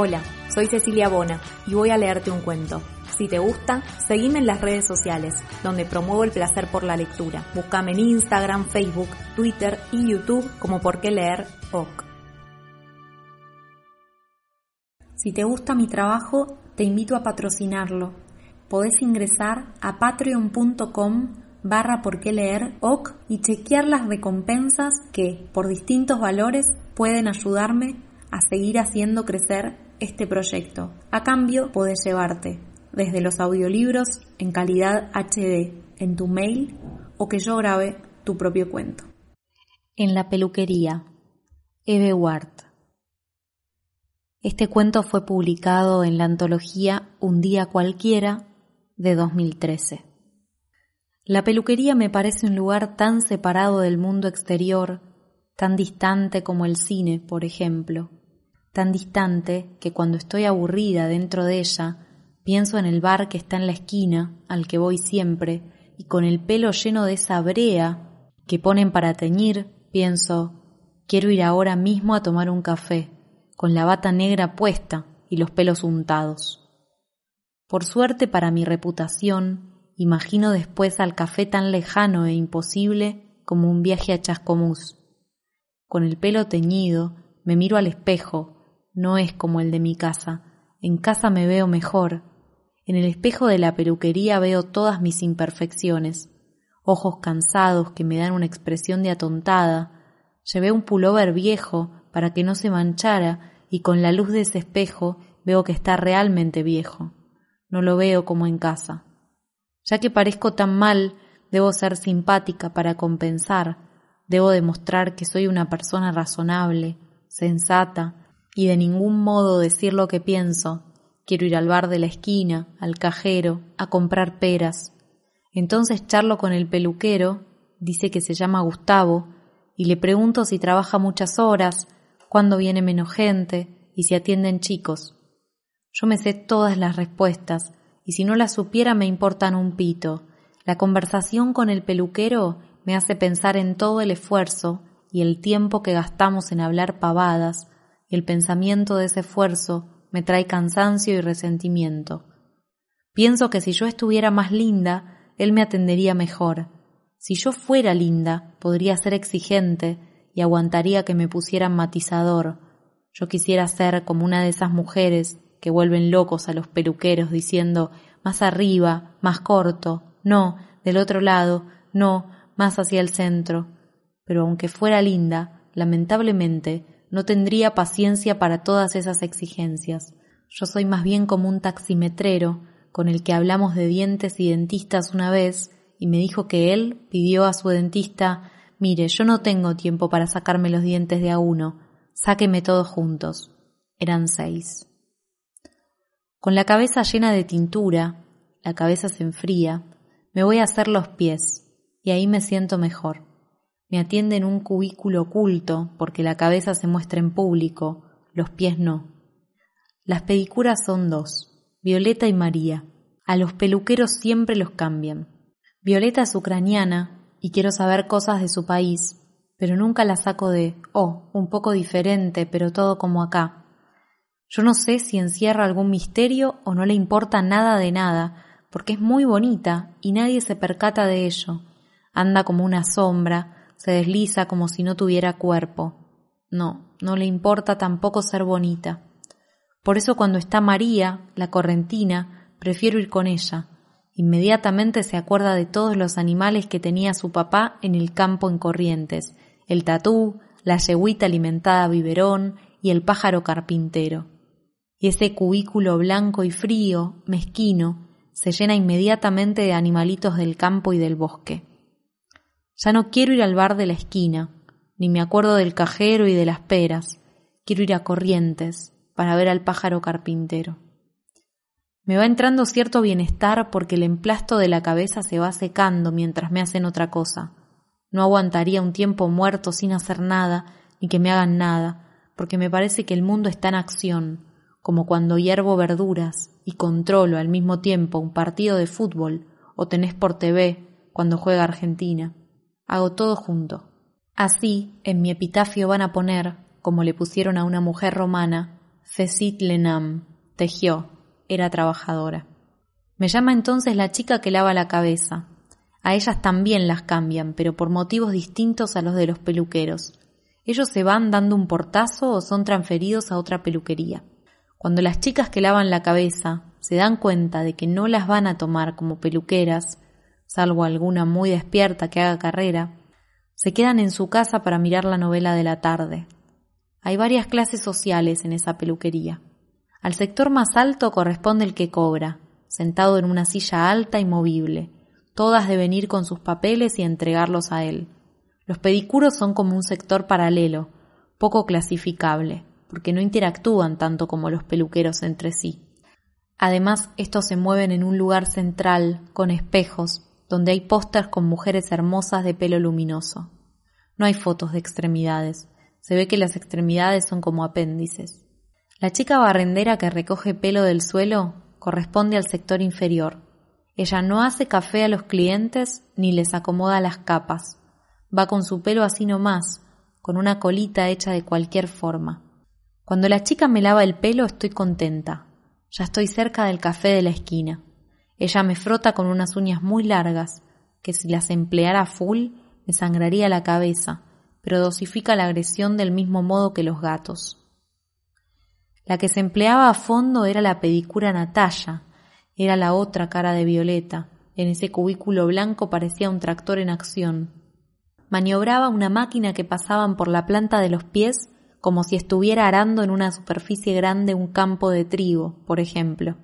Hola, soy Cecilia Bona y voy a leerte un cuento. Si te gusta, seguime en las redes sociales, donde promuevo el placer por la lectura. Búscame en Instagram, Facebook, Twitter y YouTube como Por qué leer OK. Si te gusta mi trabajo, te invito a patrocinarlo. Podés ingresar a patreon.com barra por qué leer OK y chequear las recompensas que, por distintos valores, pueden ayudarme a seguir haciendo crecer este proyecto. A cambio, podés llevarte desde los audiolibros en calidad HD en tu mail o que yo grabe tu propio cuento. En la peluquería, Eve Ward. Este cuento fue publicado en la antología Un día cualquiera de 2013. La peluquería me parece un lugar tan separado del mundo exterior, tan distante como el cine, por ejemplo, tan distante que cuando estoy aburrida dentro de ella, Pienso en el bar que está en la esquina, al que voy siempre, y con el pelo lleno de esa brea que ponen para teñir, pienso, quiero ir ahora mismo a tomar un café, con la bata negra puesta y los pelos untados. Por suerte para mi reputación, imagino después al café tan lejano e imposible como un viaje a Chascomús. Con el pelo teñido, me miro al espejo, no es como el de mi casa, en casa me veo mejor, en el espejo de la peluquería veo todas mis imperfecciones, ojos cansados que me dan una expresión de atontada. Llevé un pullover viejo para que no se manchara y con la luz de ese espejo veo que está realmente viejo. No lo veo como en casa. Ya que parezco tan mal, debo ser simpática para compensar, debo demostrar que soy una persona razonable, sensata, y de ningún modo decir lo que pienso, Quiero ir al bar de la esquina, al cajero, a comprar peras. Entonces charlo con el peluquero, dice que se llama Gustavo, y le pregunto si trabaja muchas horas, cuándo viene menos gente y si atienden chicos. Yo me sé todas las respuestas, y si no las supiera me importan un pito. La conversación con el peluquero me hace pensar en todo el esfuerzo y el tiempo que gastamos en hablar pavadas, el pensamiento de ese esfuerzo me trae cansancio y resentimiento. Pienso que si yo estuviera más linda, él me atendería mejor. Si yo fuera linda, podría ser exigente y aguantaría que me pusieran matizador. Yo quisiera ser como una de esas mujeres que vuelven locos a los peluqueros diciendo más arriba, más corto, no, del otro lado, no, más hacia el centro. Pero aunque fuera linda, lamentablemente no tendría paciencia para todas esas exigencias. Yo soy más bien como un taximetrero con el que hablamos de dientes y dentistas una vez y me dijo que él pidió a su dentista Mire, yo no tengo tiempo para sacarme los dientes de a uno, sáqueme todos juntos. Eran seis. Con la cabeza llena de tintura, la cabeza se enfría, me voy a hacer los pies, y ahí me siento mejor. Me atiende en un cubículo oculto porque la cabeza se muestra en público, los pies no. Las pedicuras son dos, Violeta y María. A los peluqueros siempre los cambian. Violeta es ucraniana y quiero saber cosas de su país, pero nunca la saco de, oh, un poco diferente, pero todo como acá. Yo no sé si encierra algún misterio o no le importa nada de nada, porque es muy bonita y nadie se percata de ello. Anda como una sombra, se desliza como si no tuviera cuerpo. No, no le importa tampoco ser bonita. Por eso cuando está María, la correntina, prefiero ir con ella. Inmediatamente se acuerda de todos los animales que tenía su papá en el campo en Corrientes, el tatú, la yeguita alimentada a biberón y el pájaro carpintero. Y ese cubículo blanco y frío, mezquino, se llena inmediatamente de animalitos del campo y del bosque. Ya no quiero ir al bar de la esquina, ni me acuerdo del cajero y de las peras. Quiero ir a Corrientes, para ver al pájaro carpintero. Me va entrando cierto bienestar porque el emplasto de la cabeza se va secando mientras me hacen otra cosa. No aguantaría un tiempo muerto sin hacer nada, ni que me hagan nada, porque me parece que el mundo está en acción, como cuando hiervo verduras y controlo al mismo tiempo un partido de fútbol o tenés por TV cuando juega Argentina. Hago todo junto. Así, en mi epitafio van a poner, como le pusieron a una mujer romana, Fesit Lenam, tejió, era trabajadora. Me llama entonces la chica que lava la cabeza. A ellas también las cambian, pero por motivos distintos a los de los peluqueros. Ellos se van dando un portazo o son transferidos a otra peluquería. Cuando las chicas que lavan la cabeza se dan cuenta de que no las van a tomar como peluqueras, salvo alguna muy despierta que haga carrera, se quedan en su casa para mirar la novela de la tarde. Hay varias clases sociales en esa peluquería. Al sector más alto corresponde el que cobra, sentado en una silla alta y movible. Todas deben ir con sus papeles y entregarlos a él. Los pedicuros son como un sector paralelo, poco clasificable, porque no interactúan tanto como los peluqueros entre sí. Además, estos se mueven en un lugar central, con espejos, donde hay pósters con mujeres hermosas de pelo luminoso. No hay fotos de extremidades. Se ve que las extremidades son como apéndices. La chica barrendera que recoge pelo del suelo corresponde al sector inferior. Ella no hace café a los clientes ni les acomoda las capas. Va con su pelo así nomás, con una colita hecha de cualquier forma. Cuando la chica me lava el pelo estoy contenta. Ya estoy cerca del café de la esquina. Ella me frota con unas uñas muy largas, que si las empleara full me sangraría la cabeza, pero dosifica la agresión del mismo modo que los gatos. La que se empleaba a fondo era la pedicura Natalia, era la otra cara de Violeta. En ese cubículo blanco parecía un tractor en acción. Maniobraba una máquina que pasaban por la planta de los pies como si estuviera arando en una superficie grande un campo de trigo, por ejemplo.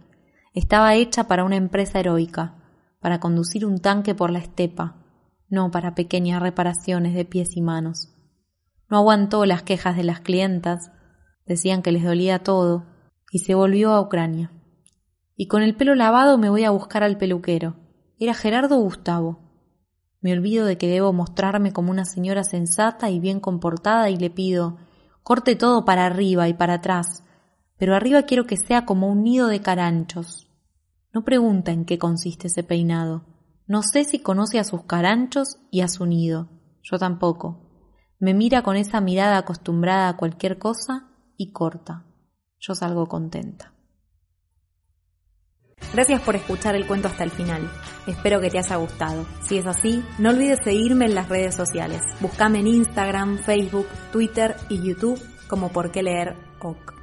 Estaba hecha para una empresa heroica, para conducir un tanque por la estepa, no para pequeñas reparaciones de pies y manos. No aguantó las quejas de las clientas, decían que les dolía todo, y se volvió a Ucrania. Y con el pelo lavado me voy a buscar al peluquero. Era Gerardo Gustavo. Me olvido de que debo mostrarme como una señora sensata y bien comportada y le pido corte todo para arriba y para atrás, pero arriba quiero que sea como un nido de caranchos. No pregunta en qué consiste ese peinado. No sé si conoce a sus caranchos y a su nido. Yo tampoco. Me mira con esa mirada acostumbrada a cualquier cosa y corta. Yo salgo contenta. Gracias por escuchar el cuento hasta el final. Espero que te haya gustado. Si es así, no olvides seguirme en las redes sociales. Búscame en Instagram, Facebook, Twitter y YouTube como por qué leer OK.